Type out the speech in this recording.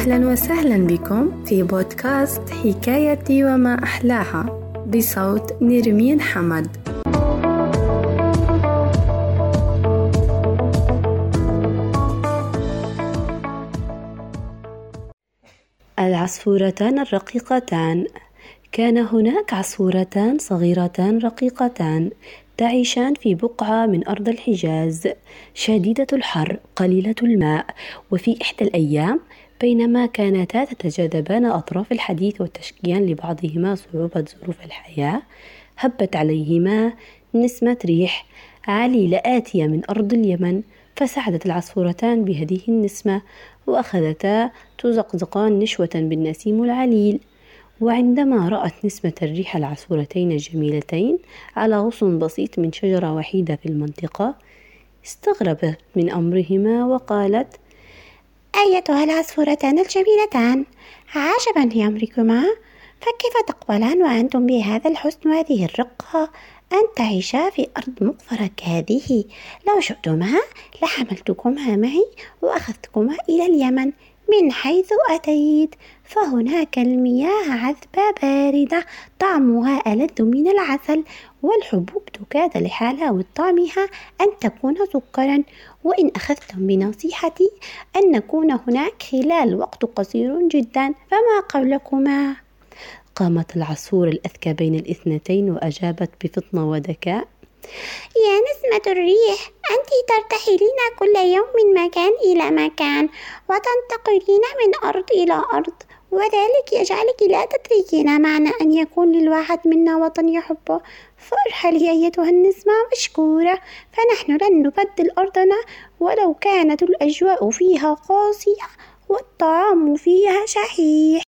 أهلا وسهلا بكم في بودكاست حكايتي وما أحلاها بصوت نرمين حمد. العصفورتان الرقيقتان. كان هناك عصفورتان صغيرتان رقيقتان تعيشان في بقعة من أرض الحجاز شديدة الحر قليلة الماء وفي إحدى الأيام بينما كانتا تتجاذبان أطراف الحديث وتشكيان لبعضهما صعوبة ظروف الحياة. هبت عليهما نسمة ريح. عليلة آتية من أرض اليمن. فسعدت العصفورتان بهذه النسمة وأخذتا تزقزقان نشوة بالنسيم العليل. وعندما رأت نسمة الريح العصفورتين الجميلتين على غصن بسيط من شجرة وحيدة في المنطقة استغربت من أمرهما وقالت أيتها العصفورتان الجميلتان. عجبا لأمركما فكيف تقبلان وأنتم بهذا الحسن وهذه الرقة؟ أن تعيشا في أرض مقفرة كهذه لو شئتما لحملتكما معي وأخذتكما إلى اليمن. من حيث أتيت. فهناك المياه عذبة باردة طعمها ألذ من العسل والحبوب تكاد لحلاوة طعمها أن تكون سكرا. وإن أخذتم بنصيحتي أن نكون هناك خلال وقت قصير جدا فما قولكما؟ قامت العصفور الأذكى بين الاثنتين وأجابت بفطنة وذكاء يا نسمة الريح أنت ترتحلين كل يوم من مكان إلى مكان وتنتقلين من أرض إلى أرض. وذلك يجعلك لا تدركين معنى أن يكون للواحد منا وطن يحبه فارحلي أيتها النسمة مشكورة فنحن لن نبدل أرضنا ولو كانت الأجواء فيها قاسية والطعام فيها شحيح.